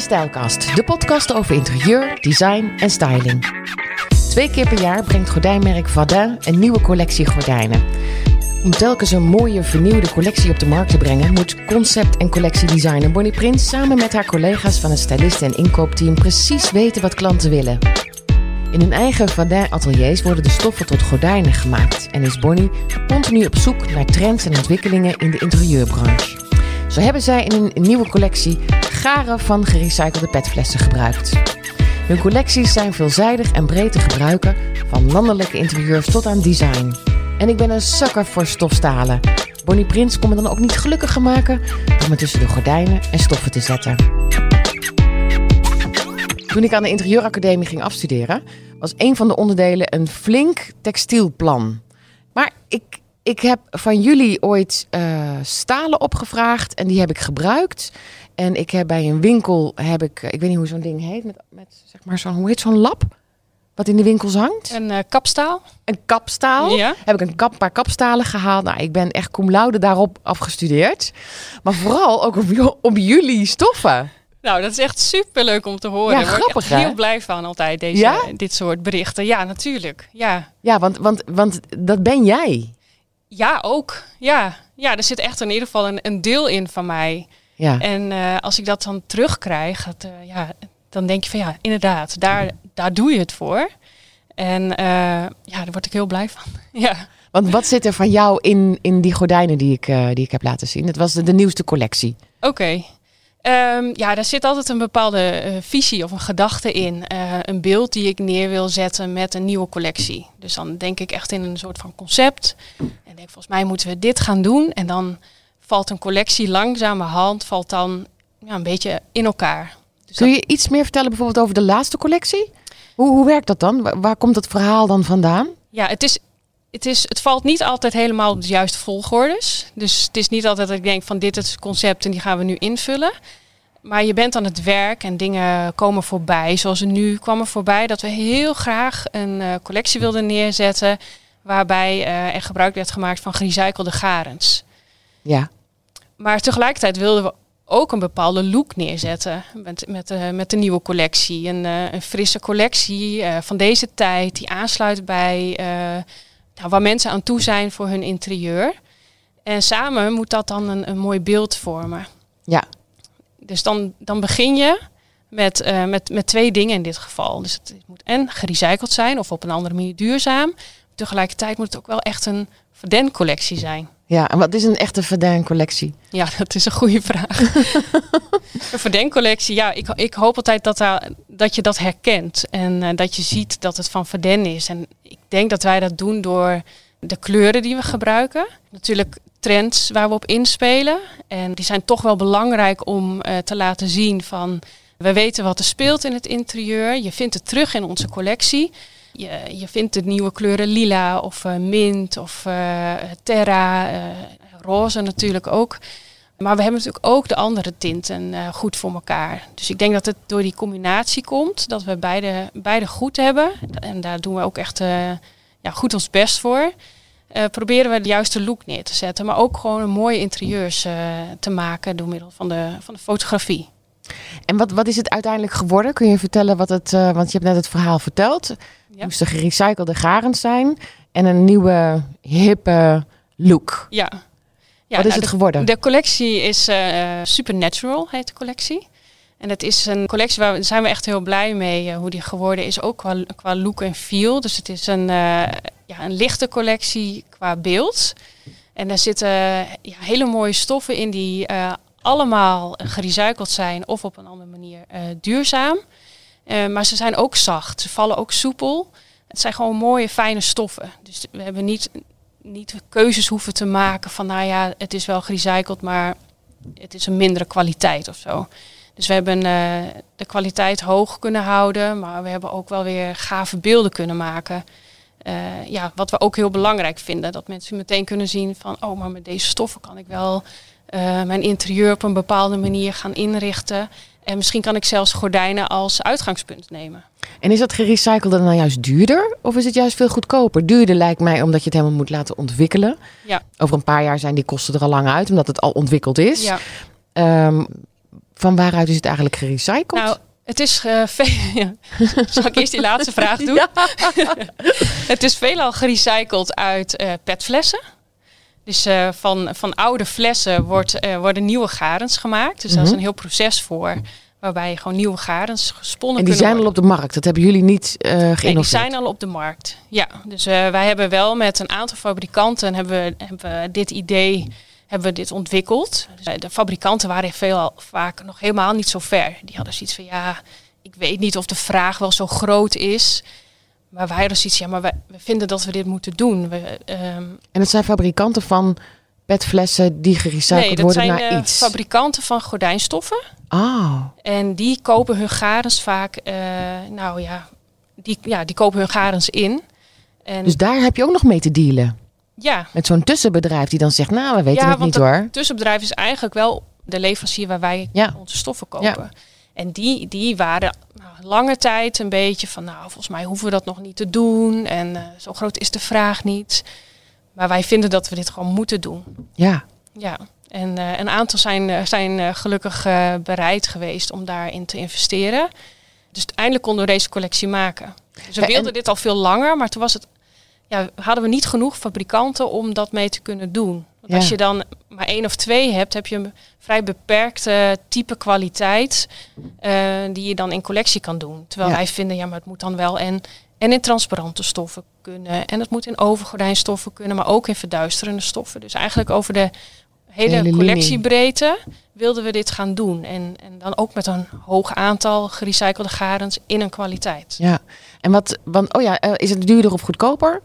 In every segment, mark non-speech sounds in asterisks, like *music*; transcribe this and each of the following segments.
Stijlkast, de podcast over interieur, design en styling. Twee keer per jaar brengt gordijnmerk Vadin een nieuwe collectie gordijnen. Om telkens een mooie vernieuwde collectie op de markt te brengen, moet concept- en collectiedesigner Bonnie Prins samen met haar collega's van het stylisten en inkoopteam precies weten wat klanten willen. In hun eigen Vadin ateliers worden de stoffen tot gordijnen gemaakt en is Bonnie continu op zoek naar trends en ontwikkelingen in de interieurbranche. Zo hebben zij in een nieuwe collectie van gerecyclede petflessen gebruikt. Hun collecties zijn veelzijdig en breed te gebruiken, van landelijke interieurs tot aan design. En ik ben een sukker voor stofstalen. Bonnie Prins kon me dan ook niet gelukkiger maken dan me tussen de gordijnen en stoffen te zetten. Toen ik aan de interieuracademie ging afstuderen, was een van de onderdelen een flink textielplan. Maar ik, ik heb van jullie ooit uh, stalen opgevraagd en die heb ik gebruikt. En ik heb bij een winkel, heb ik, ik weet niet hoe zo'n ding heet, met, met zeg maar zo'n, hoe heet zo'n lap? Wat in de winkels hangt? Een uh, kapstaal. Een kapstaal. Ja. Heb ik een kap, paar kapstalen gehaald. Nou, ik ben echt cum laude daarop afgestudeerd. Maar vooral ook op, op jullie stoffen. Nou, dat is echt super leuk om te horen. Ja, Daar grappig, ik hè? heel blij van altijd, deze, Ja? dit soort berichten. Ja, natuurlijk. Ja. Ja, want, want, want dat ben jij. ja, ook. Ja. ja, er zit echt in ieder geval een, een deel in van mij. Ja. En eh, als ik dat dan terugkrijg, dat, eh, ja, dan denk je van ja, inderdaad, daar, daar doe je het voor. En eh, ja, daar word ik heel blij van. *laughs* ja. Want wat zit er van jou in, in die gordijnen die ik, die ik heb laten zien? Het was de, de nieuwste collectie. Oké. Ehm, ja, daar zit altijd een bepaalde visie of een gedachte in. Een beeld die ik neer wil zetten met een nieuwe collectie. Dus dan denk ik echt in een soort van concept. En denk, volgens mij moeten we dit gaan doen. En dan valt een collectie langzamerhand valt dan ja, een beetje in elkaar. Dus Kun dat- je iets meer vertellen bijvoorbeeld over de laatste collectie? Hoe, hoe werkt dat dan? Waar, waar komt het verhaal dan vandaan? Ja, het is, het is, het valt niet altijd helemaal op de juiste volgordes. Dus het is niet altijd dat ik denk van dit is het concept en die gaan we nu invullen. Maar je bent aan het werk en dingen komen voorbij. Zoals er nu kwam er voorbij dat we heel graag een eh, collectie wilden neerzetten. Waarbij eh, er gebruik werd gemaakt van gerecyclede garens. Ja. Maar tegelijkertijd wilden we ook een bepaalde look neerzetten met, met, eh, met de nieuwe collectie. Een, eh, een frisse collectie eh, van deze tijd die aansluit bij nou, waar mensen aan toe zijn voor hun interieur. En samen moet dat dan een, een mooi beeld vormen. Ja. Dus dan, dan begin je met, met, met twee dingen in dit geval. Dus het moet en gerecycled zijn of op een andere manier duurzaam. Tegelijkertijd moet het ook wel echt een Verden collectie zijn. Ja, en wat is een echte Verdun collectie? Ja, *laughs* dat is een goede vraag. *laughs* een Verden-collectie, ja, ik, ik hoop altijd dat, daar, dat je dat herkent. En eh, dat je ziet dat het van Verden is. En ik denk dat wij dat doen door de kleuren die we gebruiken. Natuurlijk trends waar we op inspelen. En die zijn toch wel belangrijk om eh, te laten zien van... We weten wat er speelt in het interieur. Je vindt het terug in onze collectie. Je, je vindt de nieuwe kleuren lila of eh, mint of eh, terra, eh, roze natuurlijk ook. Maar we hebben natuurlijk ook de andere tinten goed voor elkaar. Dus ik denk dat het door die combinatie komt, dat we beide, beide goed hebben. En daar doen we ook echt ja, goed ons best voor. Proberen we de juiste look neer te zetten, maar ook gewoon een mooie interieurs eh, te maken door middel van de, van de fotografie. En wat, wat is het uiteindelijk geworden? Kun je vertellen wat het, want je hebt net het verhaal verteld. Het Ja. moesten gerecyclede garens zijn en een nieuwe hippe look. Ja. ja wat is nou, het de- geworden? De collectie is eh, Supernatural, heet de collectie. En het is een collectie waar we, zijn we echt heel blij mee eh, hoe die geworden is. Ook qua, qua look en feel. Dus het is een, eh, ja, een lichte collectie qua beeld. En daar zitten ja, hele mooie stoffen in die allemaal gerecycled zijn of op een andere manier duurzaam. Eh, maar ze zijn ook zacht. Ze vallen ook soepel. Het zijn gewoon mooie, fijne stoffen. Dus we hebben niet, niet keuzes hoeven te maken van, nou ja, het is wel gerecycled, maar het is een mindere kwaliteit of zo. Dus we hebben eh, de kwaliteit hoog kunnen houden, maar we hebben ook wel weer gave beelden kunnen maken. Eh, ja, wat we ook heel belangrijk vinden, dat mensen meteen kunnen zien van, oh, maar met deze stoffen kan ik wel mijn interieur op een bepaalde manier gaan inrichten. En misschien kan ik zelfs gordijnen als uitgangspunt nemen. En is dat gerecyclede nou juist duurder of is het juist veel goedkoper? Duurder lijkt mij omdat je het helemaal moet laten ontwikkelen. Ja. Over een paar jaar zijn die kosten er al lang uit omdat het al ontwikkeld is. Ja. Ehm, van waaruit is het eigenlijk gerecycled? Nou, het is uh, *laughs* veel. Zal ik eerst die laatste vraag doen? *laughs* *laughs* het is veelal gerecycled uit uh, petflessen. Dus uh, van, van oude flessen wordt, worden nieuwe garens gemaakt. Dus mm -hmm. daar is een heel proces voor. Waarbij je gewoon nieuwe garens gesponnen En die zijn worden. al op de markt. Dat hebben jullie niet uh, geïnnoveerd? Nee, die zijn al op de markt. Ja, dus wij hebben wel met een aantal fabrikanten hebben, we, hebben we dit idee hebben we dit ontwikkeld. Dus de fabrikanten waren veel vaak nog helemaal niet zo ver. Die hadden zoiets van ja, ik weet niet of de vraag wel zo groot is. Maar wij hadden zoiets ja, maar wij, we vinden dat we dit moeten doen. We, um, en het zijn fabrikanten van petflessen die gerecycled nee, dat worden zijn naar uh, iets? fabrikanten van gordijnstoffen. Oh. En die kopen hun garens vaak, uh, nou ja die, ja, die kopen hun garens in. En Dus daar heb je ook nog mee te dealen? ja, Met zo'n tussenbedrijf die dan zegt, nou, we weten ja, het niet dat hoor. tussenbedrijf is eigenlijk wel de leverancier waar wij Ja. onze stoffen kopen. En die, die waren lange tijd een beetje van, nou, volgens mij hoeven we dat nog niet te doen. En eh, zo groot is de vraag niet. Maar wij vinden dat we dit gewoon moeten doen. Ja. Ja, en eh, een aantal zijn, eh, zijn gelukkig bereid geweest om daarin te investeren. Dus eindelijk konden we deze collectie maken. Dus we Ja, wilden en- dit al veel langer, maar toen was het, ja, hadden we niet genoeg fabrikanten om dat mee te kunnen doen. Want Ja. als je dan maar één of twee hebt, heb je een vrij beperkte type kwaliteit eh, die je dan in collectie kan doen. Terwijl Ja. wij vinden, ja, maar het moet dan wel en, en in transparante stoffen kunnen. En het moet in overgordijnstoffen kunnen, maar ook in verduisterende stoffen. Dus eigenlijk over de hele, collectiebreedte wilden we dit gaan doen. En, en dan ook met een hoog aantal gerecyclede garens in een kwaliteit. ja. En wat, want, oh ja, eh, is het duurder of goedkoper?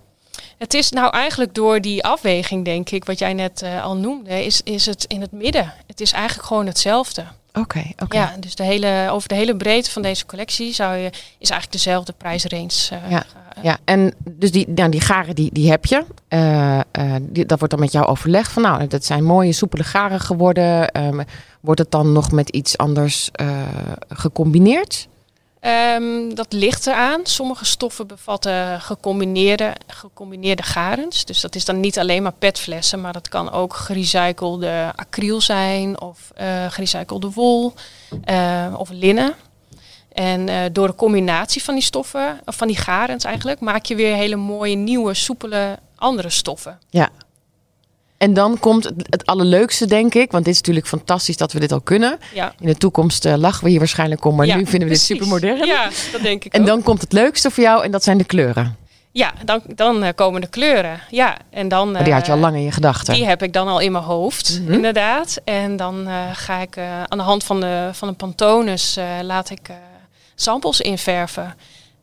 Het is nou eigenlijk door die afweging, denk ik, wat jij net eh, al noemde, is, is het in het midden. Het is eigenlijk gewoon hetzelfde. Oké, oké. Ja, dus de hele, over de hele breedte van deze collectie zou je, is eigenlijk dezelfde prijsrange. eh, Ja. Ja, en dus die, nou, die garen die, die heb je. Eh, die, dat wordt dan met jou overlegd. Van nou, dat zijn mooie soepele garen geworden. Ehm, wordt het dan nog met iets anders gecombineerd? Ehm, dat ligt eraan. Sommige stoffen bevatten gecombineerde, gecombineerde garens. Dus dat is dan niet alleen maar petflessen, maar dat kan ook gerecyclede acryl zijn of eh gerecyclede wol eh, of linnen. En eh, door de combinatie van die stoffen, of van die garens eigenlijk, maak je weer hele mooie, nieuwe, soepele andere stoffen. En dan komt het, het allerleukste, denk ik. Want dit is natuurlijk fantastisch dat we dit al kunnen. Ja, In de toekomst eh, lachen we hier waarschijnlijk om. Maar Ja, nu vinden we precies. dit super modern. Ja, dat denk ik En ook. dan komt het leukste voor jou en dat zijn de kleuren. Ja, dan, dan eh, komen de kleuren. Ja, en dan. Maar die had je al eh, lang in je gedachten. Die heb ik dan al in mijn hoofd, Mhm. inderdaad. En dan ga ik aan de hand van de, van een pantonus eh, laat ik samples inverven.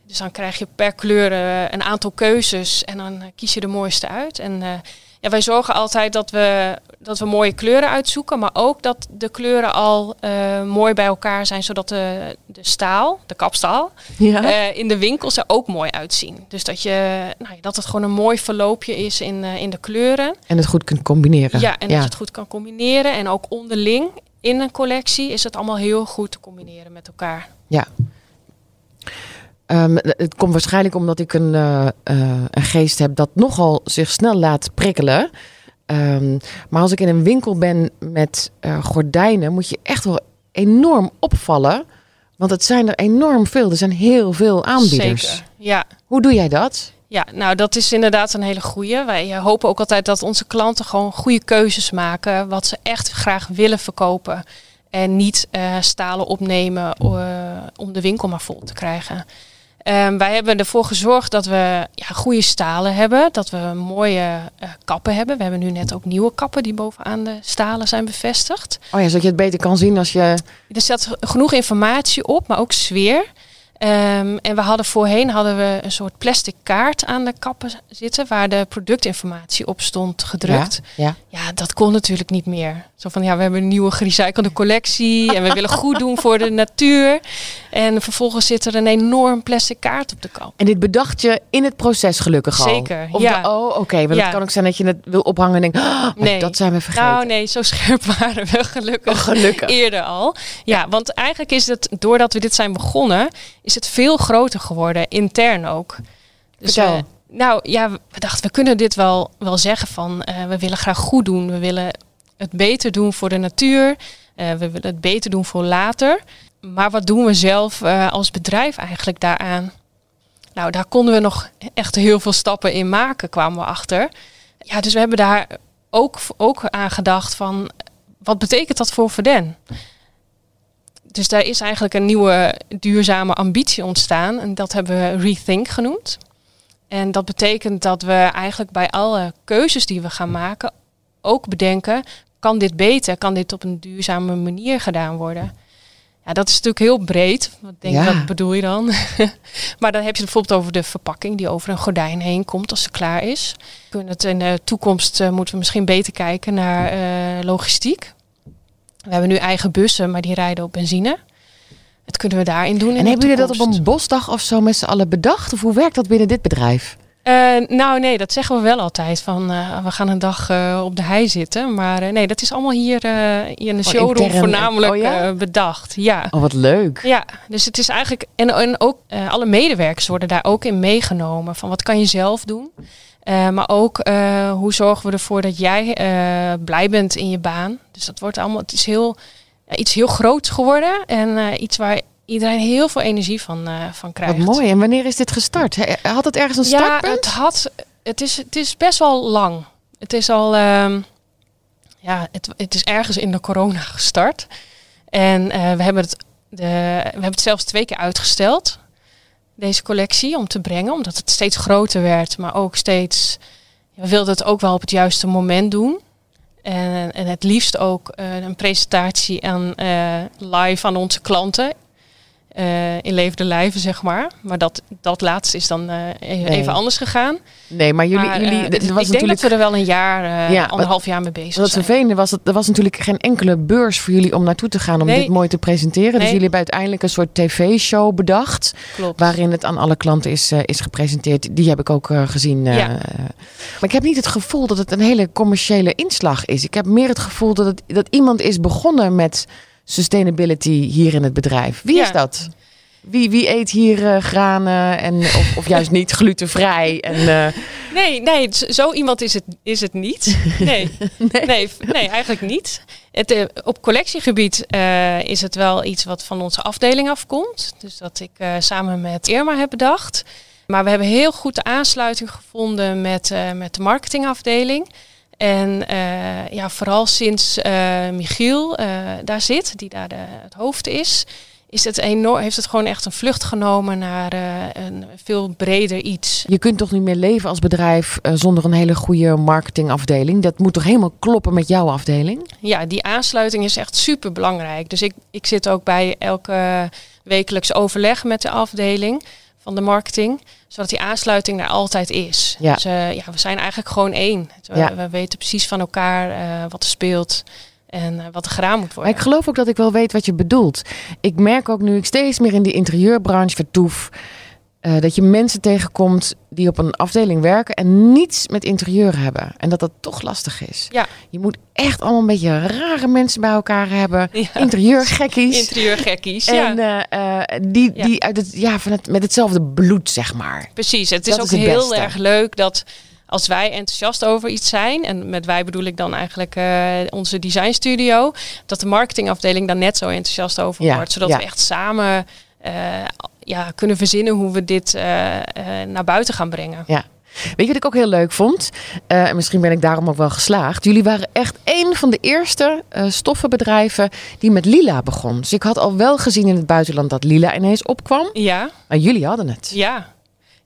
Dus dan krijg je per kleur een aantal keuzes en dan kies je de mooiste uit. En ja, wij zorgen altijd dat we, dat we mooie kleuren uitzoeken, maar ook dat de kleuren al eh, mooi bij elkaar zijn, zodat de, de staal, de kapstaal, ja. eh, in de winkels er ook mooi uitzien. Dus dat, je, nou, ja, dat het gewoon een mooi verloopje is in, eh, in de kleuren. En het goed kunt combineren. Ja, en dat je het goed kan combineren. En ook onderling in een collectie is het allemaal heel goed te combineren met elkaar. Ehm, het komt waarschijnlijk omdat ik een, eh, eh, een geest heb dat nogal zich snel laat prikkelen. Ehm, maar als ik in een winkel ben met eh, gordijnen, moet je echt wel enorm opvallen. Want het zijn er enorm veel. Er zijn heel veel aanbieders. Zeker. Ja. Hoe doe jij dat? ja, nou dat is inderdaad een hele goeie. Wij hopen ook altijd dat onze klanten gewoon goede keuzes maken. Wat ze echt graag willen verkopen. En niet stalen opnemen om de winkel maar vol te krijgen. Ehm, wij hebben ervoor gezorgd dat we ja, goede stalen hebben. Dat we mooie eh, kappen hebben. We hebben nu net ook nieuwe kappen die bovenaan de stalen zijn bevestigd. Oh ja, zodat je het beter kan zien als je... Er staat genoeg informatie op, maar ook sfeer. Ehm, en we hadden voorheen hadden we een soort plastic kaart aan de kappen zitten waar de productinformatie op stond gedrukt. Ja, Ja, dat kon natuurlijk niet meer. Zo van ja, we hebben een nieuwe gerecyclede collectie en we willen goed doen voor de natuur. En vervolgens zit er een enorm plastic kaart op de kap. En dit bedacht je in het proces gelukkig al? Zeker, Of ja. de- oh, oké. want Ja. het kan ook zijn dat je het wil ophangen en denkt... "Ah, maar Nee. dat zijn we vergeten. Nou nee, zo scherp *laughs* waren we gelukkig. Oh, gelukkig. eerder al. Ja, want eigenlijk is het, doordat we dit zijn begonnen, is het veel groter geworden, intern ook. Dus Vertel. we- nou ja, we dachten, we kunnen dit wel, wel zeggen van, eh, we willen graag goed doen. We willen het beter doen voor de natuur. we willen het beter doen voor later. Maar wat doen we zelf als bedrijf eigenlijk daaraan? Nou, daar konden we nog echt heel veel stappen in maken, kwamen we achter. Ja, dus we hebben daar ook, ook aan gedacht van, wat betekent dat voor Verden? Dus daar is eigenlijk een nieuwe duurzame ambitie ontstaan. En dat hebben we Rethink genoemd. En dat betekent dat we eigenlijk bij alle keuzes die we gaan maken ook bedenken, kan dit beter? Kan dit op een duurzame manier gedaan worden? Ja, dat is natuurlijk heel breed. Wat, denk, ja. wat bedoel je dan? *laughs* maar dan heb je het bijvoorbeeld over de verpakking die over een gordijn heen komt als ze klaar is. Kunnen het in de toekomst uh, moeten we misschien beter kijken naar uh, logistiek. We hebben nu eigen bussen, maar die rijden op benzine. Dat kunnen we daarin doen. En hebben jullie dat op een bosdag of zo met z'n allen bedacht? Of hoe werkt dat binnen dit bedrijf? Uh, nou nee, dat zeggen we wel altijd. Van uh, we gaan een dag uh, op de hei zitten. Maar nee, dat is allemaal hier in de oh, showroom voornamelijk oh, ja? bedacht. Ja. Oh, wat leuk. Ja, dus het is eigenlijk. En, en ook alle medewerkers worden daar ook in meegenomen. Van wat kan je zelf doen? maar ook hoe zorgen we ervoor dat jij blij bent in je baan. Dus dat wordt allemaal. Het is heel iets heel groots geworden. En iets waar iedereen heel veel energie van, uh, van krijgt. Wat mooi. En wanneer is dit gestart? Had het ergens een startpunt? Ja, het, had, het, is, het is best wel lang. Het is al... Um, ja, het, het is ergens in de corona gestart. En uh, we, hebben het, de, we hebben het zelfs twee keer uitgesteld. Deze collectie om te brengen. Omdat het steeds groter werd. Maar ook steeds... We wilden het ook wel op het juiste moment doen. En, en het liefst ook uh, een presentatie aan, uh, live aan onze klanten uh, in levende lijven, zeg maar. Maar dat, dat laatste is dan uh, even anders gegaan. Nee, maar jullie... jullie uh, was ik natuurlijk... denk dat we er wel een jaar, ja, anderhalf jaar mee bezig wat zijn. Wat was, dat er was natuurlijk geen enkele beurs voor jullie om naartoe te gaan om nee. dit mooi te presenteren. Dus nee. Dus jullie hebben uiteindelijk een soort tv-show bedacht. Klopt. Waarin het aan alle klanten is, is gepresenteerd. Die heb ik ook gezien. Ja. maar ik heb niet het gevoel dat het een hele commerciële inslag is. Ik heb meer het gevoel dat, het, dat iemand is begonnen met sustainability hier in het bedrijf. Wie is dat? Wie, wie eet hier uh, granen en, of, of *laughs* juist niet glutenvrij? En, uh... Nee, nee, zo iemand is het, is het niet. Nee, *laughs* nee. nee, nee eigenlijk niet. Het, uh, op collectiegebied is het wel iets wat van onze afdeling afkomt. Dus dat ik samen met Irma heb bedacht. Maar we hebben heel goed de aansluiting gevonden met, met de marketingafdeling. En uh, ja, vooral sinds uh, Michiel uh, daar zit, die daar de, het hoofd is, is het enorm, heeft het gewoon echt een vlucht genomen naar een veel breder iets. Je kunt toch niet meer leven als bedrijf zonder een hele goede marketingafdeling? Dat moet toch helemaal kloppen met jouw afdeling? Ja, die aansluiting is echt super belangrijk. Dus ik, ik zit ook bij elke wekelijks overleg met de afdeling van de marketing zodat die aansluiting er altijd is. Ja. Dus uh, ja, we zijn eigenlijk gewoon één. We, ja. we weten precies van elkaar uh, wat er speelt en wat er gedaan moet worden. Maar ik geloof ook dat ik wel weet wat je bedoelt. Ik merk ook nu ik steeds meer in die interieurbranche vertoef uh, dat je mensen tegenkomt die op een afdeling werken en niets met interieur hebben. En dat dat toch lastig is. Ja. Je moet echt allemaal een beetje rare mensen bij elkaar hebben. Ja. Interieurgekkies. *laughs* Interieurgekkies, en, ja. Uh, die, die ja. uit het, ja, van het, met hetzelfde bloed, zeg maar. Precies, het is dat ook is heel erg leuk dat als wij enthousiast over iets zijn, en met wij bedoel ik dan eigenlijk uh, onze designstudio, dat de marketingafdeling dan net zo enthousiast over ja. wordt. Zodat we echt samen uh, ja, kunnen verzinnen hoe we dit uh, uh, naar buiten gaan brengen. Ja. Weet je wat ik ook heel leuk vond? Uh, misschien ben ik daarom ook wel geslaagd. Jullie waren echt een van de eerste stoffenbedrijven die met lila begon. Dus ik had al wel gezien in het buitenland dat lila ineens opkwam. Ja. Maar jullie hadden het. Ja.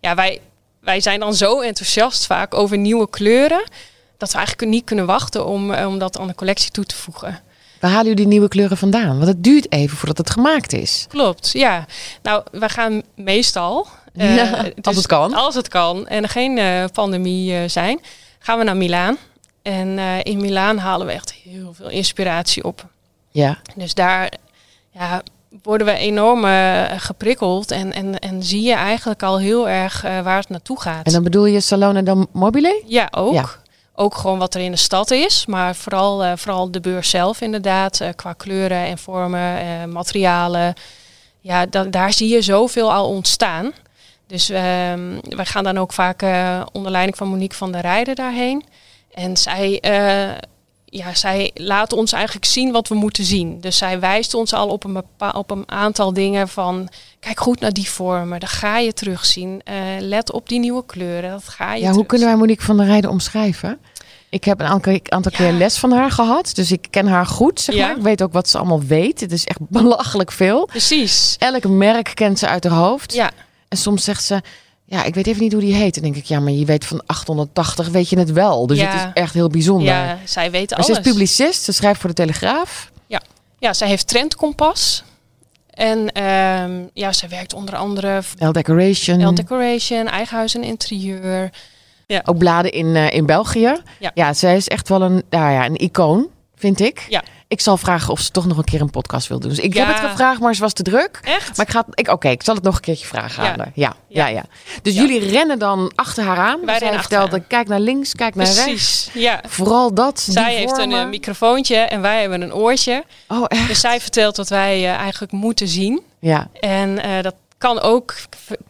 Ja, wij, wij zijn dan zo enthousiast vaak over nieuwe kleuren. Dat we eigenlijk niet kunnen wachten om, om dat aan de collectie toe te voegen. Waar halen jullie die nieuwe kleuren vandaan? Want het duurt even voordat het gemaakt is. Klopt, ja. Nou, we gaan meestal, uh, *laughs* ja, dus als het kan. Als het kan en er geen uh, pandemie uh, zijn, gaan we naar Milaan. En in Milaan halen we echt heel veel inspiratie op. Ja. Dus daar ja, worden we enorm geprikkeld en, en, en zie je eigenlijk al heel erg waar het naartoe gaat. En dan bedoel je Salone dan Mobile? Ja, ook. Ja ook gewoon wat er in de stad is, maar vooral, uh, vooral de beurs zelf inderdaad, uh, qua kleuren en vormen, uh, materialen. Ja, da daar zie je zoveel al ontstaan. Dus ehm, wij gaan dan ook vaak onder leiding van Monique van der Rijden daarheen. En zij ja, zij laat ons eigenlijk zien wat we moeten zien. Dus zij wijst ons al op een, op een aantal dingen van... kijk goed naar die vormen, dat ga je terugzien. Uh, let op die nieuwe kleuren, dat ga je Ja, hoe kunnen wij Monique van der Rijden omschrijven? Ik heb een aantal, aantal keer les van haar gehad. Dus ik ken haar goed, zeg maar. Ik weet ook wat ze allemaal weet. Het is echt *laughs* belachelijk veel. Precies. Elk merk kent ze uit haar hoofd. Ja. En soms zegt ze... Ja, ik weet even niet hoe die heet. Dan denk ik, ja, maar je weet van 880 weet je het wel. Dus het is echt heel bijzonder. Ja, zij weet alles. Ze is publicist, ze schrijft voor de Telegraaf. Ja, ja zij heeft Trendkompas. En ehm, ja, zij werkt onder andere... L Decoration. L Decoration, Eigen Huis en Interieur. Ja. Ook bladen in, uh, in België. Ja. ja, zij is echt wel een, nou ja, een icoon, vind ik. Ja. Ik zal vragen of ze toch nog een keer een podcast wil doen. Dus ik heb het gevraagd, maar ze was te druk. Echt? Maar ik ga, ik, oké, ik zal het nog een keertje vragen aan haar. Ja, ja, ja. Dus jullie rennen dan achter haar aan. Wij Zij vertelde, kijk naar links, kijk naar Precies. rechts. Ja. Vooral dat. Zij heeft een uh, microfoontje en wij hebben een oortje. Oh, echt? Dus zij vertelt wat wij uh, eigenlijk moeten zien. Ja. En uh, dat kan ook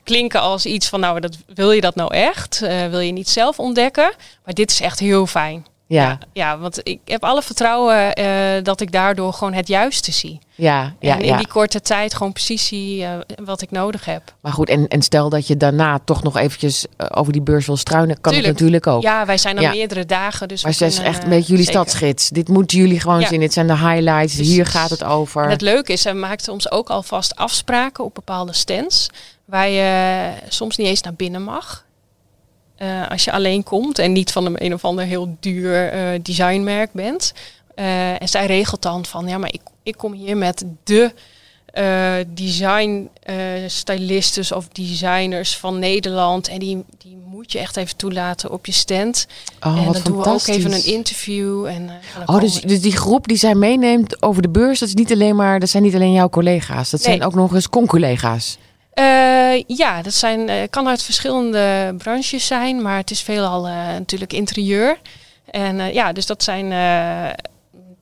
klinken als iets van, nou, dat, wil je dat nou echt? Uh, wil je niet zelf ontdekken? Maar dit is echt heel fijn. Ja. ja, ja want ik heb alle vertrouwen uh, dat ik daardoor gewoon het juiste zie. Ja, ja, en in ja. die korte tijd gewoon precies zie uh, wat ik nodig heb. Maar goed, en, en stel dat je daarna toch nog eventjes uh, over die beurs wil struinen, kan Tuurlijk. het natuurlijk ook. Ja, wij zijn ja. meerdere dagen. Dus maar ze is echt een beetje jullie zeker. stadsgids. Dit moeten jullie gewoon zien. Dit zijn de highlights. Hier gaat het over. En het leuke is, zij maakte ons ook alvast afspraken op bepaalde stands. Waar je soms niet eens naar binnen mag. Uh, als je alleen komt en niet van een, een of ander heel duur uh, designmerk bent. Uh, en zij regelt dan van, ja, maar ik, ik kom hier met de design stylistes of designers van Nederland. En die, die moet je echt even toelaten op je stand. Oh, en wat dan doen we ook even een interview. En, Oh, dus, dus die groep die zij meeneemt over de beurs, dat is niet alleen maar, dat zijn niet alleen jouw collega's. Dat zijn ook nog eens con-collega's. Uh, ja, dat zijn, uh, kan uit verschillende branches zijn, maar het is veelal uh, natuurlijk interieur. En ja, dus dat zijn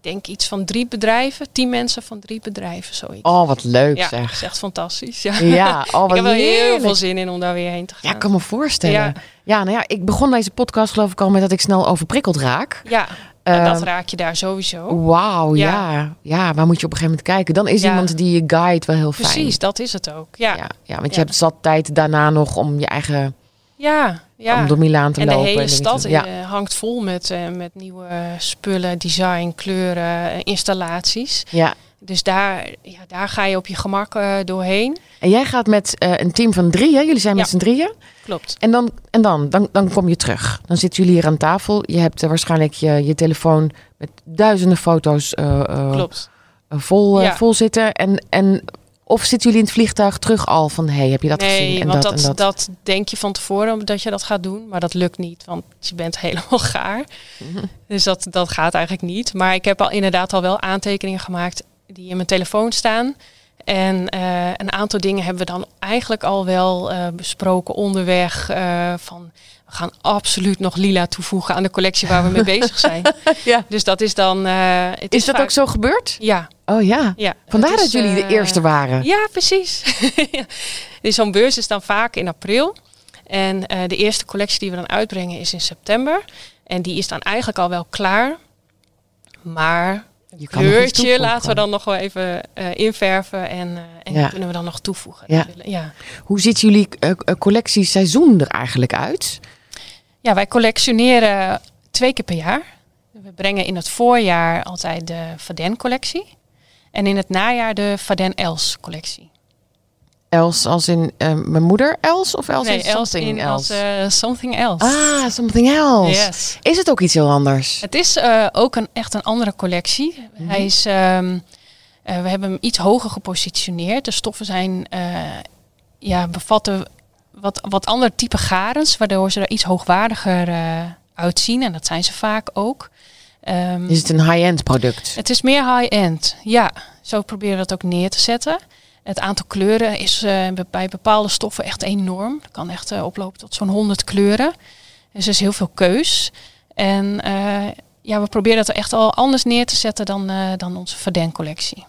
denk iets van drie bedrijven, tien mensen van drie bedrijven, zoiets. Oh, wat leuk ja, zeg. dat is echt fantastisch. Ja, Ja, oh, *laughs* wat ik heb er heel veel zin in om daar weer heen te gaan. Ja, ik kan me voorstellen. Ja. Ja. nou ja, ik begon deze podcast geloof ik al met dat ik snel overprikkeld raak. Ja, Ehm, dat raak je daar sowieso. Wauw, ja. Ja. ja. waar moet je op een gegeven moment kijken? Dan is Ja. iemand die je guide wel heel fijn. Precies, dat is het ook. Ja, Ja, ja want je hebt zat tijd daarna nog om je eigen, ja, ja. om door Milaan te en de lopen. hele dingen te stad eh, hangt vol met, eh, met nieuwe spullen, design, kleuren, eh, installaties. ja. Dus daar, ja, daar ga je op je gemak eh, doorheen. En jij gaat met eh, een team van drieën. Jullie zijn met Ja. z'n drieën. Klopt. En, dan, en dan, dan, dan kom je terug. Dan zitten jullie hier aan tafel. Je hebt eh, waarschijnlijk je, je telefoon met duizenden foto's Klopt. vol, Ja. vol zitten. En, en, of zitten jullie in het vliegtuig terug al van... hey, heb je dat nee, gezien? En want dat, dat, en dat. denk je van tevoren dat je dat gaat doen. Maar dat lukt niet, want je bent *laughs* helemaal gaar. Mhm. Dus dat, dat gaat eigenlijk niet. Maar ik heb al inderdaad al wel aantekeningen gemaakt die in mijn telefoon staan. En eh, een aantal dingen hebben we dan eigenlijk al wel eh, besproken onderweg. eh, van we gaan absoluut nog lila toevoegen aan de collectie waar we mee *laughs* bezig zijn. Ja. Dus dat is dan. het Is dat vaak- ook zo gebeurd? Ja, Oh ja. ja. Vandaar dat jullie de eerste waren. Ja, precies. *laughs* Ja. dus zo'n beurs is dan vaak in april. En de eerste collectie die we dan uitbrengen is in september. En die is dan eigenlijk al wel klaar. Maar Je kleurtje laten we dan nog wel even eh, inverven. En, eh, en Ja. kunnen we dan nog toevoegen. Ja. Ja. Hoe ziet jullie eh, collectieseizoen er eigenlijk uit? ja, wij collectioneren twee keer per jaar. We brengen in het voorjaar altijd de Vaden collectie. En in het najaar de Vaden Els collectie. Els als in eh, mijn moeder Els of Els nee, in something in else? als eh, something else. Ah, something else. Yes. Is het ook iets heel anders? Het is eh, ook een, echt een andere collectie. Mhm. Hij is, ehm, eh, we hebben hem iets hoger gepositioneerd. De stoffen zijn, ja, bevatten wat, wat ander type garens, waardoor ze er iets hoogwaardiger uitzien. En dat zijn ze vaak ook. Ehm, Is het een high-end product? het is meer high-end. Ja, zo proberen we dat ook neer te zetten. Het aantal kleuren is eh, bij bepaalde stoffen echt enorm. Het kan echt eh, oplopen tot zo'n 100 kleuren. Dus er is heel veel keus. En eh, ja, we proberen dat echt al anders neer te zetten dan, dan onze Verden collectie.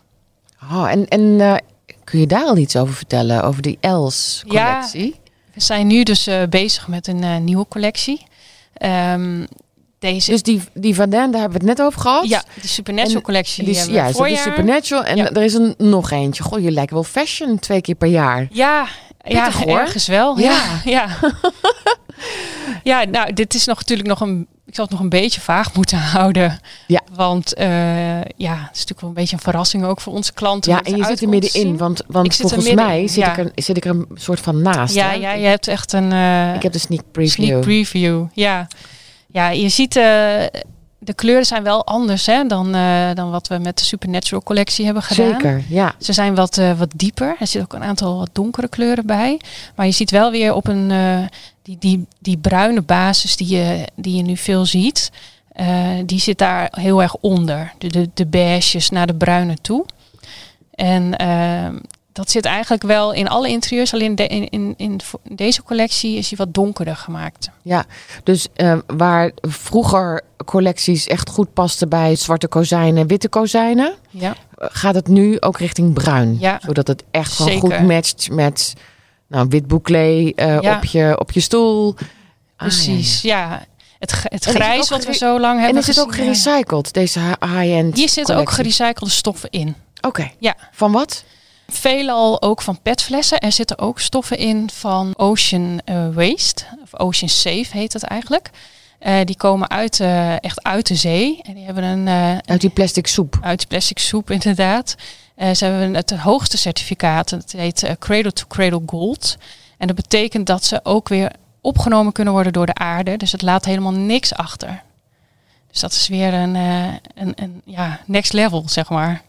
Oh, en en kun je daar al iets over vertellen? Over die Els Ja. collectie? We zijn nu dus bezig met een nieuwe collectie. Ehm, Deze, Dus die, die Van Den, daar hebben we het net over gehad. ja, die Supernatural En collectie. Die, hebben ja, is dat de voorjaar. Supernatural. En Ja. er is een, nog eentje. Goh, je lijkt wel fashion twee keer per jaar. Ja, ja hoor. ergens wel. Ja. Ja, ja. *laughs* ja, nou, dit is nog natuurlijk nog een. Ik zal het nog een beetje vaag moeten *laughs* houden. Ja. Want eh, ja, het is natuurlijk wel een beetje een verrassing ook voor onze klanten. Ja, en je zit er middenin. Want, want zit volgens mij zit, ja. ik er, zit ik er een soort van naast. Ja, hè? ja, je hebt echt een eh, Ik heb de sneak preview. sneak preview. Ja, ja je ziet eh, de kleuren zijn wel anders hè, dan, eh, dan wat we met de Supernatural collectie hebben gedaan. Zeker, ja. Ze zijn wat, eh, wat dieper. Er zit ook een aantal wat donkere kleuren bij. Maar je ziet wel weer op een die, die, die bruine basis die je, die je nu veel ziet. die zit daar heel erg onder. De, de, de beiges naar de bruine toe. En eh, dat zit eigenlijk wel in alle interieurs. Alleen de, in, in, in deze collectie is hij wat donkerder gemaakt. Ja, dus eh, waar vroeger collecties echt goed pasten bij zwarte kozijnen, witte kozijnen, Ja, gaat het nu ook richting bruin. Ja. Zodat het echt gewoon Zeker. goed matcht met nou, wit bouclé eh, Ja. op, je, op je stoel. Ah, precies. ja, Ja, het, het En is het grijs wat we zo lang ja. En hebben er zit ook gerecycled, deze hi- high-end Hier zitten ook gerecyclede stoffen in. Oké, Ja. van wat? Veelal ook van petflessen. Er zitten ook stoffen in van Ocean eh, Waste. Of Ocean Safe heet het eigenlijk. Eh, die komen uit, eh, echt uit de zee. En die hebben een, Uit die plastic soep. uit de plastic soep inderdaad. Ze hebben het hoogste certificaat. Het heet Cradle to Cradle Gold. En dat betekent dat ze ook weer opgenomen kunnen worden door de aarde. Dus het laat helemaal niks achter. Dus dat is weer een, een, een ja, next level, zeg maar.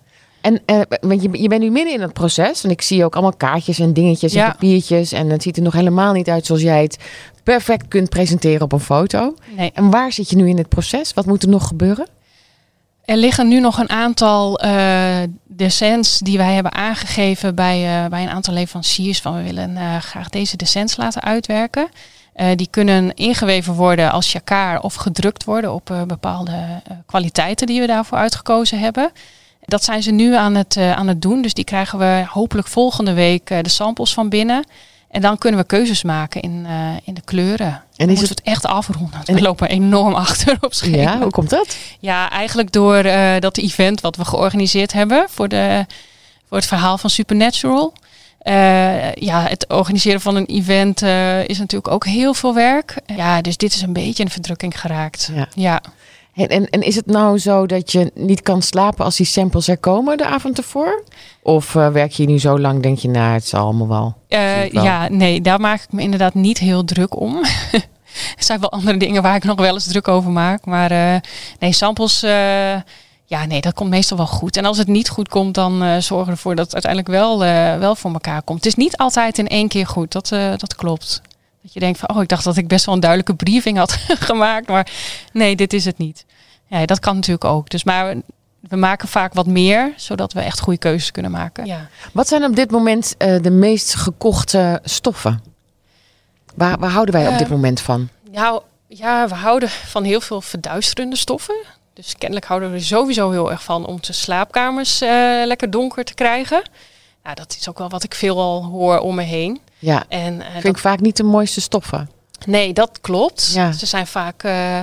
En eh, want je, je bent nu midden in het proces. En ik zie ook allemaal kaartjes en dingetjes en Ja. papiertjes. En het ziet er nog helemaal niet uit zoals jij het perfect kunt presenteren op een foto. Nee. En waar zit je nu in het proces? Wat moet er nog gebeuren? Er liggen nu nog een aantal eh decens die wij hebben aangegeven bij, eh, bij een aantal leveranciers. Van we willen graag deze decens laten uitwerken. Die kunnen ingeweven worden als jacquard of gedrukt worden op bepaalde kwaliteiten die we daarvoor uitgekozen hebben. Dat zijn ze nu aan het, eh, aan het doen. Dus die krijgen we hopelijk volgende week eh, de samples van binnen. En dan kunnen we keuzes maken in, eh, in de kleuren. En is moeten het, het echt afronden. en- We lopen enorm *laughs* achter op schema. ja, hoe komt dat? Ja, eigenlijk door dat event wat we georganiseerd hebben voor, de, voor het verhaal van Supernatural. Ja, het organiseren van een event is natuurlijk ook heel veel werk. Ja, dus dit is een beetje in verdrukking geraakt. Ja. Ja, En, en, en is het nou zo dat je niet kan slapen als die samples er komen de avond ervoor? Of eh, werk je nu zo lang, denk je, nou, het zal allemaal wel. Eh, wel. ja, nee, daar maak ik me inderdaad niet heel druk om. *laughs* er zijn wel andere dingen waar ik nog wel eens druk over maak. Maar eh, nee, samples, ja, nee, dat komt meestal wel goed. En als het niet goed komt, dan zorgen we ervoor dat het uiteindelijk wel, wel voor elkaar komt. Het is niet altijd in één keer goed, dat, dat klopt. Dat je denkt van, oh, ik dacht dat ik best wel een duidelijke briefing had *laughs* gemaakt. Maar nee, dit is het niet. Ja, dat kan natuurlijk ook. Dus maar we maken vaak wat meer, zodat we echt goede keuzes kunnen maken. Ja. Wat zijn op dit moment eh, de meest gekochte stoffen? Waar, waar houden wij op dit Eh, moment van? Nou, ja, we houden van heel veel verduisterende stoffen. Dus kennelijk houden we er sowieso heel erg van om de slaapkamers eh, lekker donker te krijgen. Nou, dat is ook wel wat ik veel al hoor om me heen. Ja, En, eh, vind ik vaak niet de mooiste stoffen. nee, dat klopt. Ja. Ze zijn vaak. eh,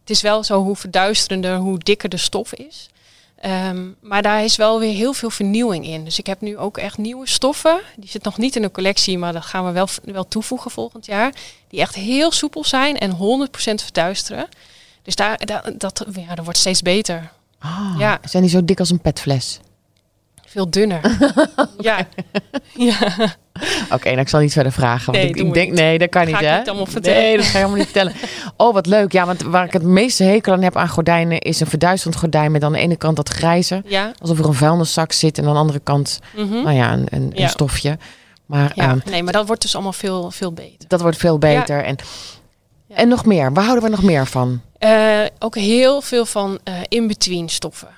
het is wel zo hoe verduisterender, hoe dikker de stof is. Ehm, maar daar is wel weer heel veel vernieuwing in. Dus ik heb nu ook echt nieuwe stoffen. Die zit nog niet in de collectie, maar dat gaan we wel, wel toevoegen volgend jaar. Die echt heel soepel zijn en 100% verduisteren. Dus daar, daar, dat, ja, dat wordt steeds beter. Ah, Ja. Zijn die zo dik als een petfles? Veel dunner. *laughs* ja. ja. Oké, nou ik zal niet verder vragen. Want Nee, ik, ik denk, niet. nee, dat kan niet, ik hè? niet allemaal vertellen. Nee, dat ga je helemaal niet vertellen. Oh, wat leuk. Ja, want waar ik het meeste hekel aan heb aan gordijnen... is een verduisterend gordijn met aan de ene kant dat grijze. Ja. Alsof er een vuilniszak zit. En aan de andere kant, mhm. nou ja, een, een, Ja. een stofje. Maar ja. ehm, Nee, maar dat wordt dus allemaal veel, veel beter. dat wordt veel beter. En, en nog meer. Waar houden we nog meer van? Eh, ook heel veel van eh, in-between stoffen.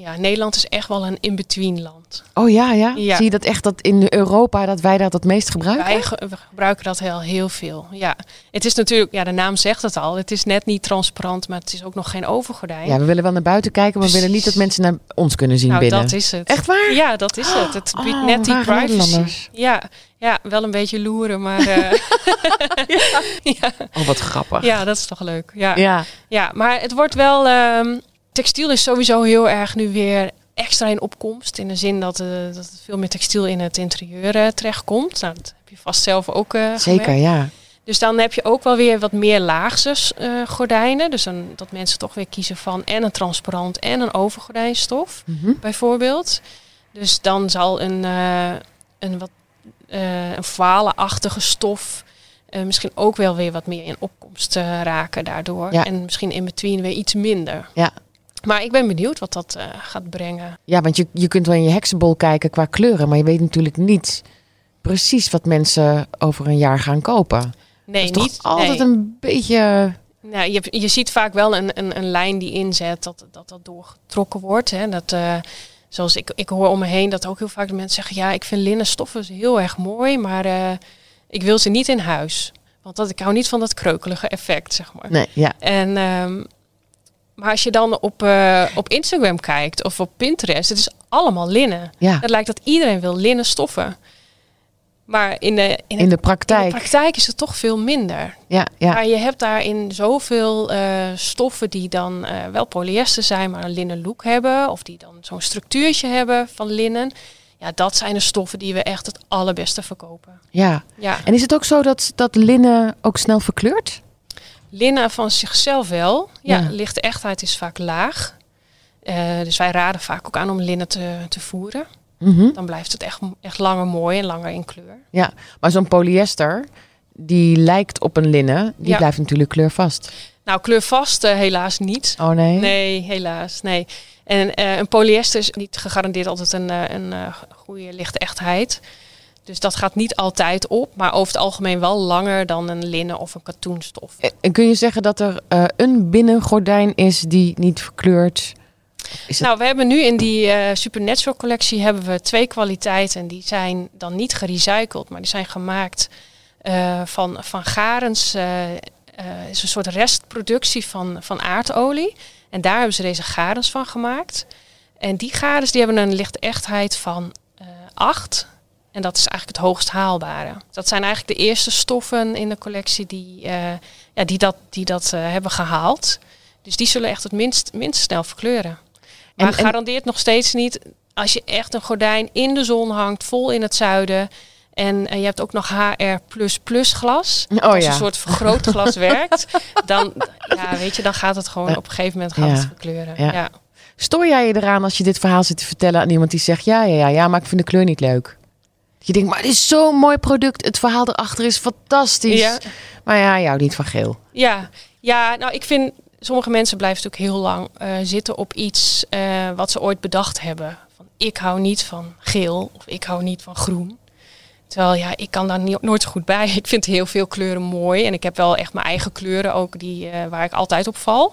Ja, Nederland is echt wel een in-between land. Oh ja, ja, Ja. Zie je dat echt dat in Europa dat wij dat het meest gebruiken? Wij ge- we gebruiken dat heel, heel veel. Ja, het is natuurlijk, ja, de naam zegt het al. Het is net niet transparant, maar het is ook nog geen overgordijn. Ja, we willen wel naar buiten kijken, maar we willen niet dat mensen naar ons kunnen zien nou, binnen. dat is het. Echt waar? Ja, dat is het. Het biedt Oh, net die privacy. Ja, ja, wel een beetje loeren, maar eh, *laughs* *laughs* ja. Oh, wat grappig. ja, dat is toch leuk. Ja, ja. Ja. maar het wordt wel. ehm, textiel is sowieso heel erg nu weer extra in opkomst. In de zin dat, eh dat het veel meer textiel in het interieur eh, terechtkomt. Nou, dat heb je vast zelf ook eh zeker, gemerkt. ja. Dus dan heb je ook wel weer wat meer laagse gordijnen. Dus dan, dat mensen toch weer kiezen van en een transparant en een overgordijnstof Mhm. bijvoorbeeld. Dus dan zal een, een wat een voile-achtige stof misschien ook wel weer wat meer in opkomst raken daardoor. Ja. En misschien in between weer iets minder. Ja. Maar ik ben benieuwd wat dat eh, gaat brengen. Ja, want je, je kunt wel in je heksenbol kijken qua kleuren, maar je weet natuurlijk niet precies wat mensen over een jaar gaan kopen. Nee, dat is niet toch altijd nee. een beetje... Nou, je, je ziet vaak wel een, een, een lijn die inzet dat dat, dat doorgetrokken wordt. Hè. Dat, eh, zoals ik, ik hoor om me heen dat ook heel vaak de mensen zeggen... ja, ik vind linnen stoffen heel erg mooi, maar eh, ik wil ze niet in huis. Want dat, ik hou niet van dat kreukelige effect, zeg maar. Nee, ja. En, ehm, maar als je dan op, eh, op Instagram kijkt of op Pinterest... het is allemaal linnen. ja. Het lijkt dat iedereen wil linnen stoffen. Maar in de, in, In het- de in de praktijk. praktijk is het toch veel minder. Ja, ja. Maar je hebt daarin zoveel eh, stoffen die dan eh, wel polyester zijn, maar een linnen look hebben. Of die dan zo'n structuurtje hebben van linnen. Ja, dat zijn de stoffen die we echt het allerbeste verkopen. ja. Ja, En is het ook zo dat, dat linnen ook snel verkleurt? Linnen van zichzelf wel. Ja, Ja. lichte echtheid is vaak laag. Eh, dus wij raden vaak ook aan om linnen te, te voeren. Mhm. Dan blijft het echt, echt langer mooi en langer in kleur. Ja, maar zo'n polyester, die lijkt op een linnen, die Ja. blijft natuurlijk kleurvast. Nou, kleurvast eh, helaas niet. Oh nee? Nee, helaas. Nee. En eh, een polyester is niet gegarandeerd altijd een, een goede lichte echtheid. Dus dat gaat niet altijd op, maar over het algemeen wel langer dan een linnen of een katoenstof. En- En kun je zeggen dat er eh, een binnengordijn is die niet verkleurt? Nou, we hebben nu in die eh, Supernatural collectie hebben we twee kwaliteiten. Die zijn dan niet gerecycled, maar die zijn gemaakt eh, van, van garens. eh, eh, is een soort restproductie van, van aardolie. En daar hebben ze deze garens van gemaakt. En die garens die hebben een lichte echtheid van eh 8. En dat is eigenlijk het hoogst haalbare. Dat zijn eigenlijk de eerste stoffen in de collectie die, eh, ja, die dat, die dat eh, hebben gehaald. Dus die zullen echt het minst, minst snel verkleuren. Maar En- en- garandeert nog steeds niet als je echt een gordijn in de zon hangt, vol in het zuiden. En, je hebt ook nog HR glas. Oh als ja. een soort vergrootglas *laughs* werkt. Dan, ja, weet je, dan gaat het gewoon op een gegeven moment gaat Ja. het verkleuren. Ja. Ja. Stoor jij je eraan als je dit verhaal zit te vertellen aan iemand die zegt... ja, ja, ja, ja, maar ik vind de kleur niet leuk? Je denkt, maar het is zo'n mooi product. Het verhaal erachter is fantastisch. Ja. Maar ja, jou niet van geel. Ja, ja, nou ik vind sommige mensen blijven natuurlijk heel lang eh, zitten op iets eh, wat ze ooit bedacht hebben. Van ik hou niet van geel of ik hou niet van groen. Terwijl ja, ik kan daar niet, nooit zo goed bij. *laughs* Ik vind heel veel kleuren mooi en ik heb wel echt mijn eigen kleuren ook die, eh, waar ik altijd op val.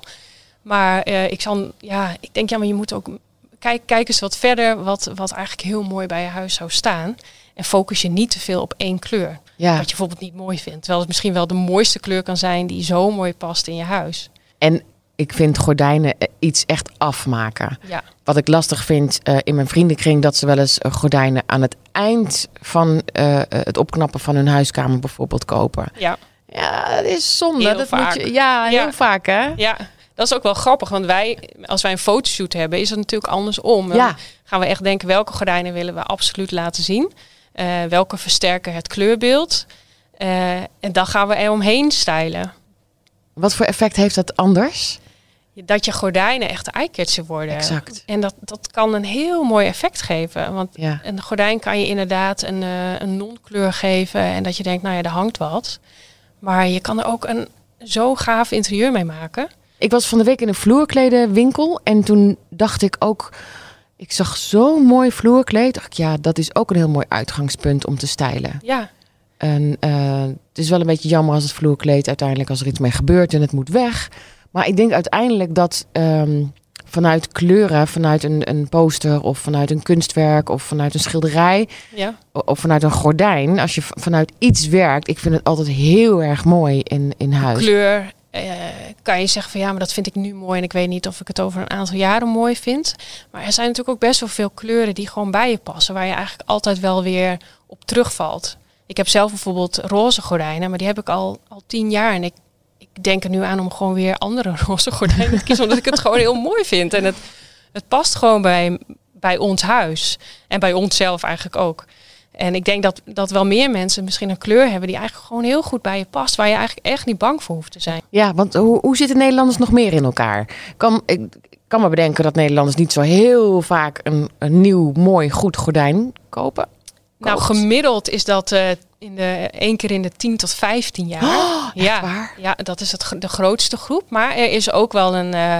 Maar ik, zal, ja, ik denk, ja, maar je moet ook kijk, kijk eens wat verder wat, wat eigenlijk heel mooi bij je huis zou staan. En focus je niet te veel op één kleur. Ja. Wat je bijvoorbeeld niet mooi vindt. Terwijl het misschien wel de mooiste kleur kan zijn die zo mooi past in je huis. En ik vind gordijnen eh, iets echt afmaken. Ja, Wat ik lastig vind eh, in mijn vriendenkring... dat ze wel eens eh, gordijnen aan het eind van het opknappen van hun huiskamer bijvoorbeeld kopen. ja, Ja, dat is zonde. Heel dat vaak. Moet je, ja, heel vaak hè? ja. Dat is ook wel grappig, want wij, als wij een fotoshoot hebben, is het natuurlijk andersom. Dan Ja. gaan we echt denken, welke gordijnen willen we absoluut laten zien? Eh, welke versterken het kleurbeeld? Eh, en dan gaan we er omheen stylen. Wat voor effect heeft dat anders? Dat je gordijnen echt eyecatcher worden. Exact. En dat, dat kan een heel mooi effect geven. Want Ja. een gordijn kan je inderdaad een, eh, een non-kleur geven. En dat je denkt, nou ja, er hangt wat. Maar je kan er ook een zo gaaf interieur mee maken. Ik was van de week in een vloerkledenwinkel en toen dacht ik ook, ik zag zo'n mooi vloerkleed. Dacht ik, ja, dat is ook een heel mooi uitgangspunt om te stylen. Ja, En eh, het is wel een beetje jammer als het vloerkleed uiteindelijk als er iets mee gebeurt en het moet weg. Maar ik denk uiteindelijk dat ehm, vanuit kleuren, vanuit een, een poster of vanuit een kunstwerk of vanuit een schilderij Ja. of vanuit een gordijn. Als je vanuit iets werkt, ik vind het altijd heel erg mooi in, in huis. kleur eh, kan je zeggen van ja, maar dat vind ik nu mooi en ik weet niet of ik het over een aantal jaren mooi vind. Maar er zijn natuurlijk ook best wel veel kleuren die gewoon bij je passen, waar je eigenlijk altijd wel weer op terugvalt. Ik heb zelf bijvoorbeeld roze gordijnen, maar die heb ik al, al tien jaar en ik, ik denk er nu aan om gewoon weer andere *laughs* roze gordijnen te kiezen, omdat ik het gewoon heel mooi vind. En het, het past gewoon bij, bij ons huis en bij onszelf eigenlijk ook. En ik denk dat, dat wel meer mensen misschien een kleur hebben die eigenlijk gewoon heel goed bij je past. Waar je eigenlijk echt niet bang voor hoeft te zijn. Ja, want hoe, hoe zitten Nederlanders nog meer in elkaar? Kan, ik kan me bedenken dat Nederlanders niet zo heel vaak een, een nieuw, mooi, goed gordijn kopen. Nou, gemiddeld is dat eh, in de, één keer in de 10 tot 15 jaar. Oh, ja, waar? ja, dat is het, de grootste groep. Maar er is ook wel een, eh,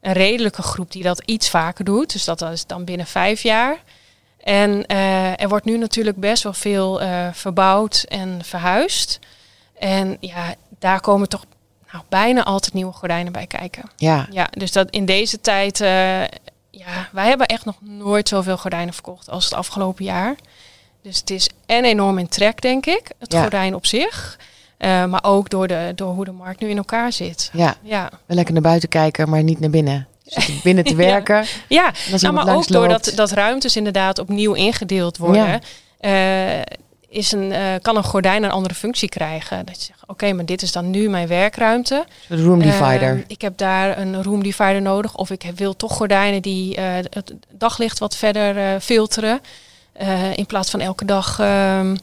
een redelijke groep die dat iets vaker doet. Dus dat is dan binnen vijf jaar. En eh, er wordt nu natuurlijk best wel veel eh, verbouwd en verhuisd. En ja, daar komen toch nou, bijna altijd nieuwe gordijnen bij kijken. Ja, Ja, dus dat in deze tijd, eh, ja, wij hebben echt nog nooit zoveel gordijnen verkocht als het afgelopen jaar. Dus het is en enorm in trek, denk ik, het Ja. gordijn op zich. Maar ook door, de, door hoe de markt nu in elkaar zit. ja. Ja, Wel lekker naar buiten kijken, maar niet naar binnen. Zitten binnen te *laughs* werken. ja nou, maar ook doordat dat ruimtes inderdaad opnieuw ingedeeld worden, eh, is een, eh, kan een gordijn een andere functie krijgen. Dat je zegt, oké, maar dit is dan nu mijn werkruimte. De room divider. Ehm, ik heb daar een room divider nodig. Of ik heb- wil toch gordijnen die eh, het daglicht wat verder filteren. In plaats van elke dag ehm,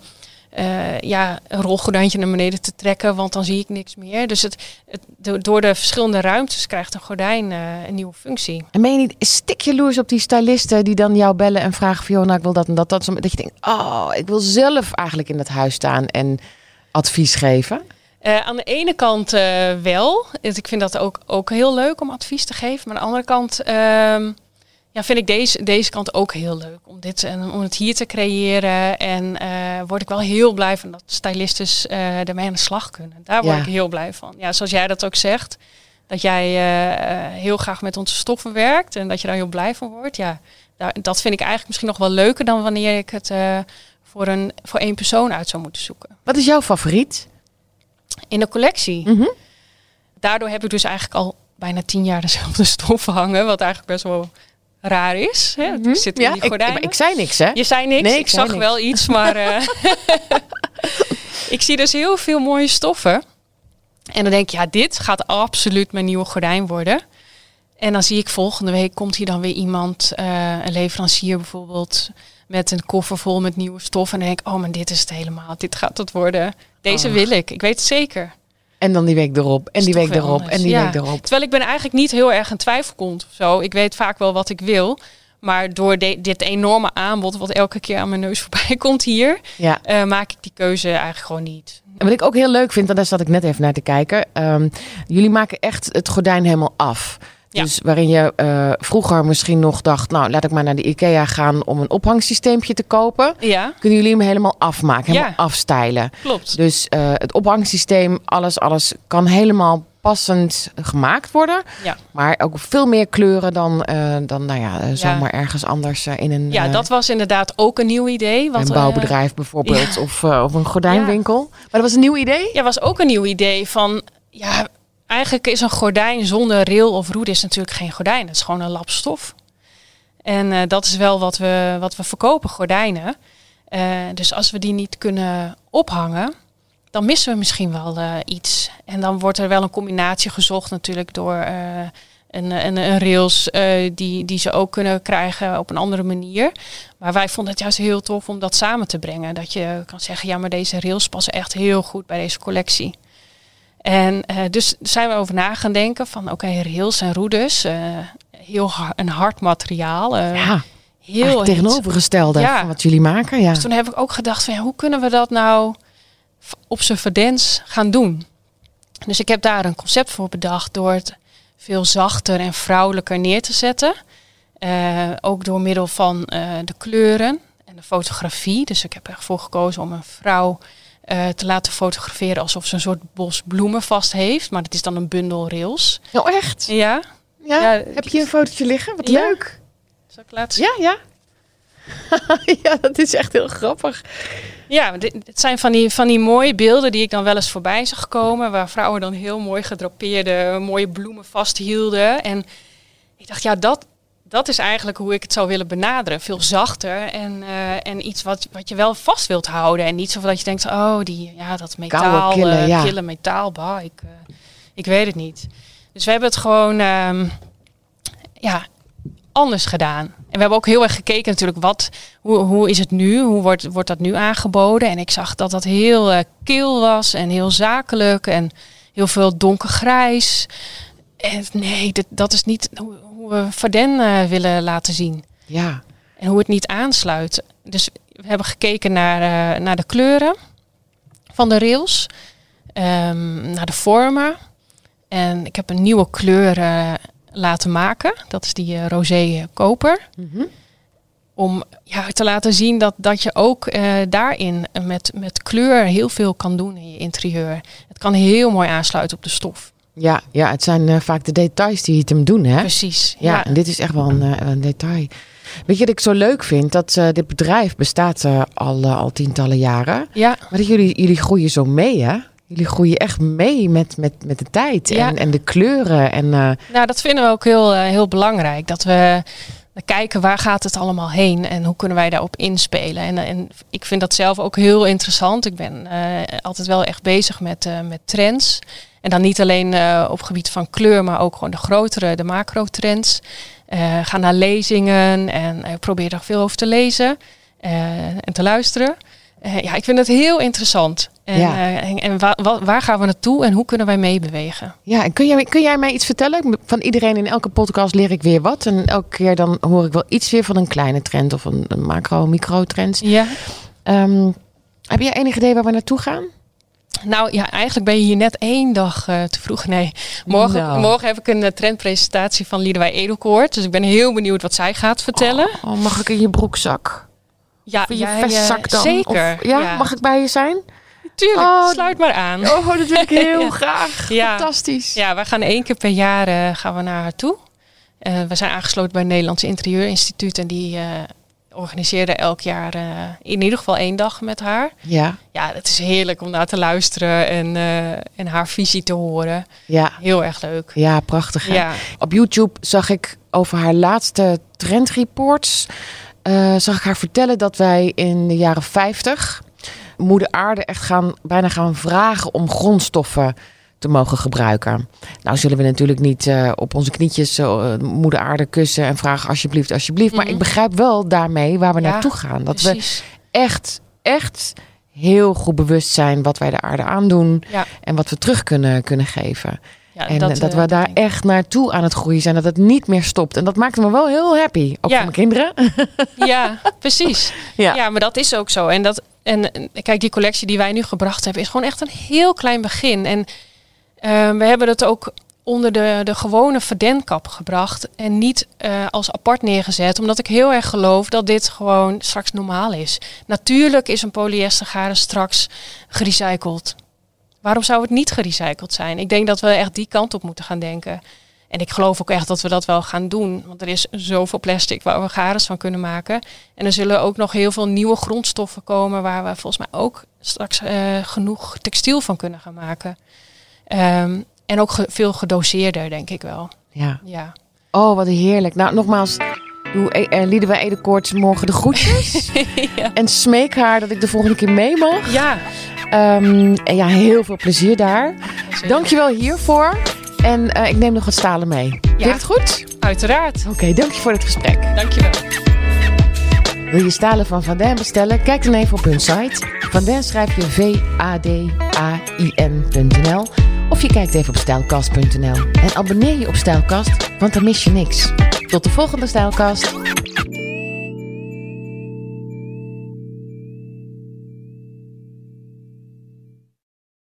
eh, ja, een rolgordijntje naar beneden te trekken, want dan zie ik niks meer. Dus het, het, do- door de verschillende ruimtes krijgt een gordijn eh, een nieuwe functie. En ben je niet stik jaloers op die stylisten die dan jou bellen en vragen van... joh, nou, ik wil dat en dat. Dat, dat je denkt, oh, ik wil zelf eigenlijk in dat huis staan en advies geven. Eh, aan de ene kant wel. Dus ik vind dat ook, ook heel leuk om advies te geven. Maar aan de andere kant ehm, ja, vind ik deze, deze kant ook heel leuk. Om, dit, en om het hier te creëren. En eh, word ik wel heel blij van dat stylistes eh ermee aan de slag kunnen. Daar word Ja. ik heel blij van. Ja, zoals jij dat ook zegt. Dat jij eh, heel graag met onze stoffen werkt. En dat je daar heel blij van wordt. Ja, daar, dat vind ik eigenlijk misschien nog wel leuker dan wanneer ik het voor, een, voor één persoon uit zou moeten zoeken. Wat is jouw favoriet? In de collectie. Mhm. daardoor heb ik dus eigenlijk al bijna tien jaar dezelfde *laughs* stoffen hangen. Wat eigenlijk best wel raar is. Hè? Het zit in Ja, die ik, gordijnen. ik, ik zei niks, hè? je zei niks, Nee, ik, ik zei zag niks. wel iets, maar eh, *laughs* ik zie dus heel veel mooie stoffen. En dan denk ik, ja, dit gaat absoluut mijn nieuwe gordijn worden. En dan zie ik volgende week komt hier dan weer iemand, eh, een leverancier bijvoorbeeld, met een koffer vol met nieuwe stof. En dan denk ik, oh, maar dit is het helemaal. Dit gaat het worden. Deze Oh. wil ik. Ik weet het zeker. En dan die week erop, en die week erop, anders. en die Ja. week erop. Terwijl ik ben eigenlijk niet heel erg een twijfelkont of zo. Ik weet vaak wel wat ik wil. Maar door de- dit enorme aanbod, wat elke keer aan mijn neus *laughs* voorbij komt hier, Ja. eh, maak ik die keuze eigenlijk gewoon niet. En wat ik ook heel leuk vind, en daar zat ik net even naar te kijken. ehm, jullie maken echt het gordijn helemaal af. Ja. Dus waarin je eh, vroeger misschien nog dacht, nou laat ik maar naar de IKEA gaan om een ophangsysteempje te kopen. Ja, Kunnen jullie hem helemaal afmaken, helemaal Ja. afstylen. klopt. Dus eh, het ophangsysteem, alles, alles kan helemaal passend gemaakt worden. Ja. Maar ook veel meer kleuren dan, eh, dan nou ja, zomaar ergens anders in een, Ja, dat was inderdaad ook een nieuw idee. Want, een bouwbedrijf bijvoorbeeld. Of, of een gordijnwinkel. Maar dat was een nieuw idee? ja, was ook een nieuw idee van, ja, eigenlijk is een gordijn zonder rail of roede is natuurlijk geen gordijn. Het is gewoon een lap stof. En eh, dat is wel wat we, wat we verkopen, gordijnen. Eh, dus als we die niet kunnen ophangen, dan missen we misschien wel eh, iets. En dan wordt er wel een combinatie gezocht natuurlijk door een, een, een rails die, die ze ook kunnen krijgen op een andere manier. Maar wij vonden het juist heel tof om dat samen te brengen. Dat je kan zeggen, ja, maar deze rails passen echt heel goed bij deze collectie. En eh, dus zijn we over na gaan denken van oké, rails en roeders, eh, heel har- een hard materiaal. eh, Ja, heel heel tegenovergestelde Ja. van wat jullie maken. Ja. dus toen heb ik ook gedacht van ja, hoe kunnen we dat nou op zijn verdens gaan doen? Dus ik heb daar een concept voor bedacht door het veel zachter en vrouwelijker neer te zetten. Eh, ook door middel van eh, de kleuren en de fotografie. Dus ik heb ervoor gekozen om een vrouw eh, te laten fotograferen alsof ze een soort bos bloemen vast heeft. Maar dat is dan een bundel rails. Nou echt? Ja, Ja? Ja, Heb je een fotootje liggen? Wat Ja. leuk. Zal ik laten zien? Ja, ja. *laughs* ja, dat is echt heel grappig. Ja, dit, dit zijn van die, van die mooie beelden die ik dan wel eens voorbij zag komen. Waar vrouwen dan heel mooi gedrapeerde mooie bloemen vasthielden. En ik dacht, ja, dat, dat is eigenlijk hoe ik het zou willen benaderen. Veel zachter en, eh, en iets wat, wat je wel vast wilt houden. En niet zo dat je denkt, oh, die, ja, dat metaal, eh, ja. kille metaal, bah, ik, eh, ik weet het niet. Dus we hebben het gewoon, ehm, ja, anders gedaan. En we hebben ook heel erg gekeken natuurlijk, wat, hoe, hoe is het nu? Hoe wordt, wordt dat nu aangeboden? En ik zag dat dat heel kil was en heel zakelijk en heel veel donkergrijs. En nee, dit, dat is niet hoe, hoe we Varden eh, willen laten zien. Ja, En hoe het niet aansluit. Dus we hebben gekeken naar, eh, naar de kleuren van de rails, ehm, naar de vormen. En ik heb een nieuwe kleur eh, laten maken. Dat is die rosé koper. Mhm. Om ja, te laten zien dat, dat je ook daarin met, met kleur heel veel kan doen in je interieur. Het kan heel mooi aansluiten op de stof. Ja, ja het zijn eh, vaak de details die het hem doen, hè? Precies. Ja, Ja. en dit is echt wel een, eh, een detail. Weet je wat ik zo leuk vind? Dat eh, dit bedrijf bestaat al, al tientallen jaren. ja. Maar dat jullie, jullie groeien zo mee, hè? Jullie groeien echt mee met, met, met de tijd Ja. en, en de kleuren. En, Nou, dat vinden we ook heel, heel belangrijk. Dat we kijken waar gaat het allemaal heen en hoe kunnen wij daarop inspelen. En, en ik vind dat zelf ook heel interessant. Ik ben altijd wel echt bezig met, met trends. En dan niet alleen eh, op gebied van kleur, maar ook gewoon de grotere, de macro-trends. Eh, ga naar lezingen en eh, probeer er veel over te lezen en te luisteren. Ja, ik vind het heel interessant. En, Ja. en, en wa- wa- waar gaan we naartoe en hoe kunnen wij meebewegen? ja, en kun jij, kun jij mij iets vertellen? Van iedereen in elke podcast leer ik weer wat. En elke keer dan hoor ik wel iets weer van een kleine trend of een, een macro, micro-trend. Ja. Ehm, heb jij enig idee waar we naartoe gaan? Nou ja, eigenlijk ben je hier net één dag eh, te vroeg. Nee, morgen, Nou. morgen heb ik een eh, trendpresentatie van Liedewij Edelkoort. Dus ik ben heel benieuwd wat zij gaat vertellen. Oh, mag ik in je broekzak? ja, in je jij, eh, vestzak dan? Zeker. Of, ja, mag ik bij je zijn? Tuurlijk, Oh, sluit maar aan. Oh, dat wil ik *laughs* heel Ja. graag. Ja. Fantastisch. Ja, wij gaan één keer per jaar eh, gaan we naar haar toe. We zijn aangesloten bij het Nederlands Interieurinstituut. En die organiseren elk jaar eh, in ieder geval één dag met haar. Ja, Ja, het is heerlijk om naar te luisteren en, eh, en haar visie te horen. ja, Heel erg leuk. ja, prachtig. hè? Ja, Op YouTube zag ik over haar laatste trendreports. eh, zag ik haar vertellen dat wij in de jaren 50 moeder aarde echt gaan, bijna gaan vragen om grondstoffen te mogen gebruiken. Nou zullen we natuurlijk niet eh, op onze knietjes eh, moeder aarde kussen en vragen alsjeblieft, alsjeblieft. Maar Mhm. ik begrijp wel daarmee waar we Ja, naartoe gaan. Dat we echt, echt heel goed bewust zijn wat wij de aarde aandoen Ja. en wat we terug kunnen, kunnen geven. Ja, En dat, dat eh, we daar echt naartoe aan het groeien zijn. Dat het niet meer stopt. En dat maakt me wel heel happy. Ook Ja. voor mijn kinderen. *laughs* Ja, precies. Ja. Ja. maar dat is ook zo. En, dat, en kijk, die collectie die wij nu gebracht hebben, is gewoon echt een heel klein begin. En eh, we hebben het ook onder de, de gewone verdenkap gebracht. En niet eh, als apart neergezet. Omdat ik heel erg geloof dat dit gewoon straks normaal is. Natuurlijk is een polyestergaren straks gerecycled. Waarom zou het niet gerecycled zijn? Ik denk dat we echt die kant op moeten gaan denken. En ik geloof ook echt dat we dat wel gaan doen. Want er is zoveel plastic waar we garens van kunnen maken. En er zullen ook nog heel veel nieuwe grondstoffen komen... waar we volgens mij ook straks eh, genoeg textiel van kunnen gaan maken. Ehm, en ook ge- veel gedoseerder, denk ik wel. Ja. Ja, Oh, wat heerlijk. Nou, nogmaals. Doe uh, Liedewij Edekoort morgen de groetjes. *laughs* ja. En smeek haar dat ik de volgende keer mee mag. ja Ehm, en ja, heel veel plezier daar. zeker. Dankjewel hiervoor. En eh, ik neem nog wat stalen mee. Vind je het goed? Uiteraard. Oké, dank je voor het gesprek. Dankjewel. Wil je stalen van Van Den bestellen? Kijk dan even op hun site. Van Den schrijf je V-A-D-A-I-N.nl of je kijkt even op stijlkast.nl. En abonneer je op Stijlkast, want dan mis je niks. Tot de volgende Stijlkast.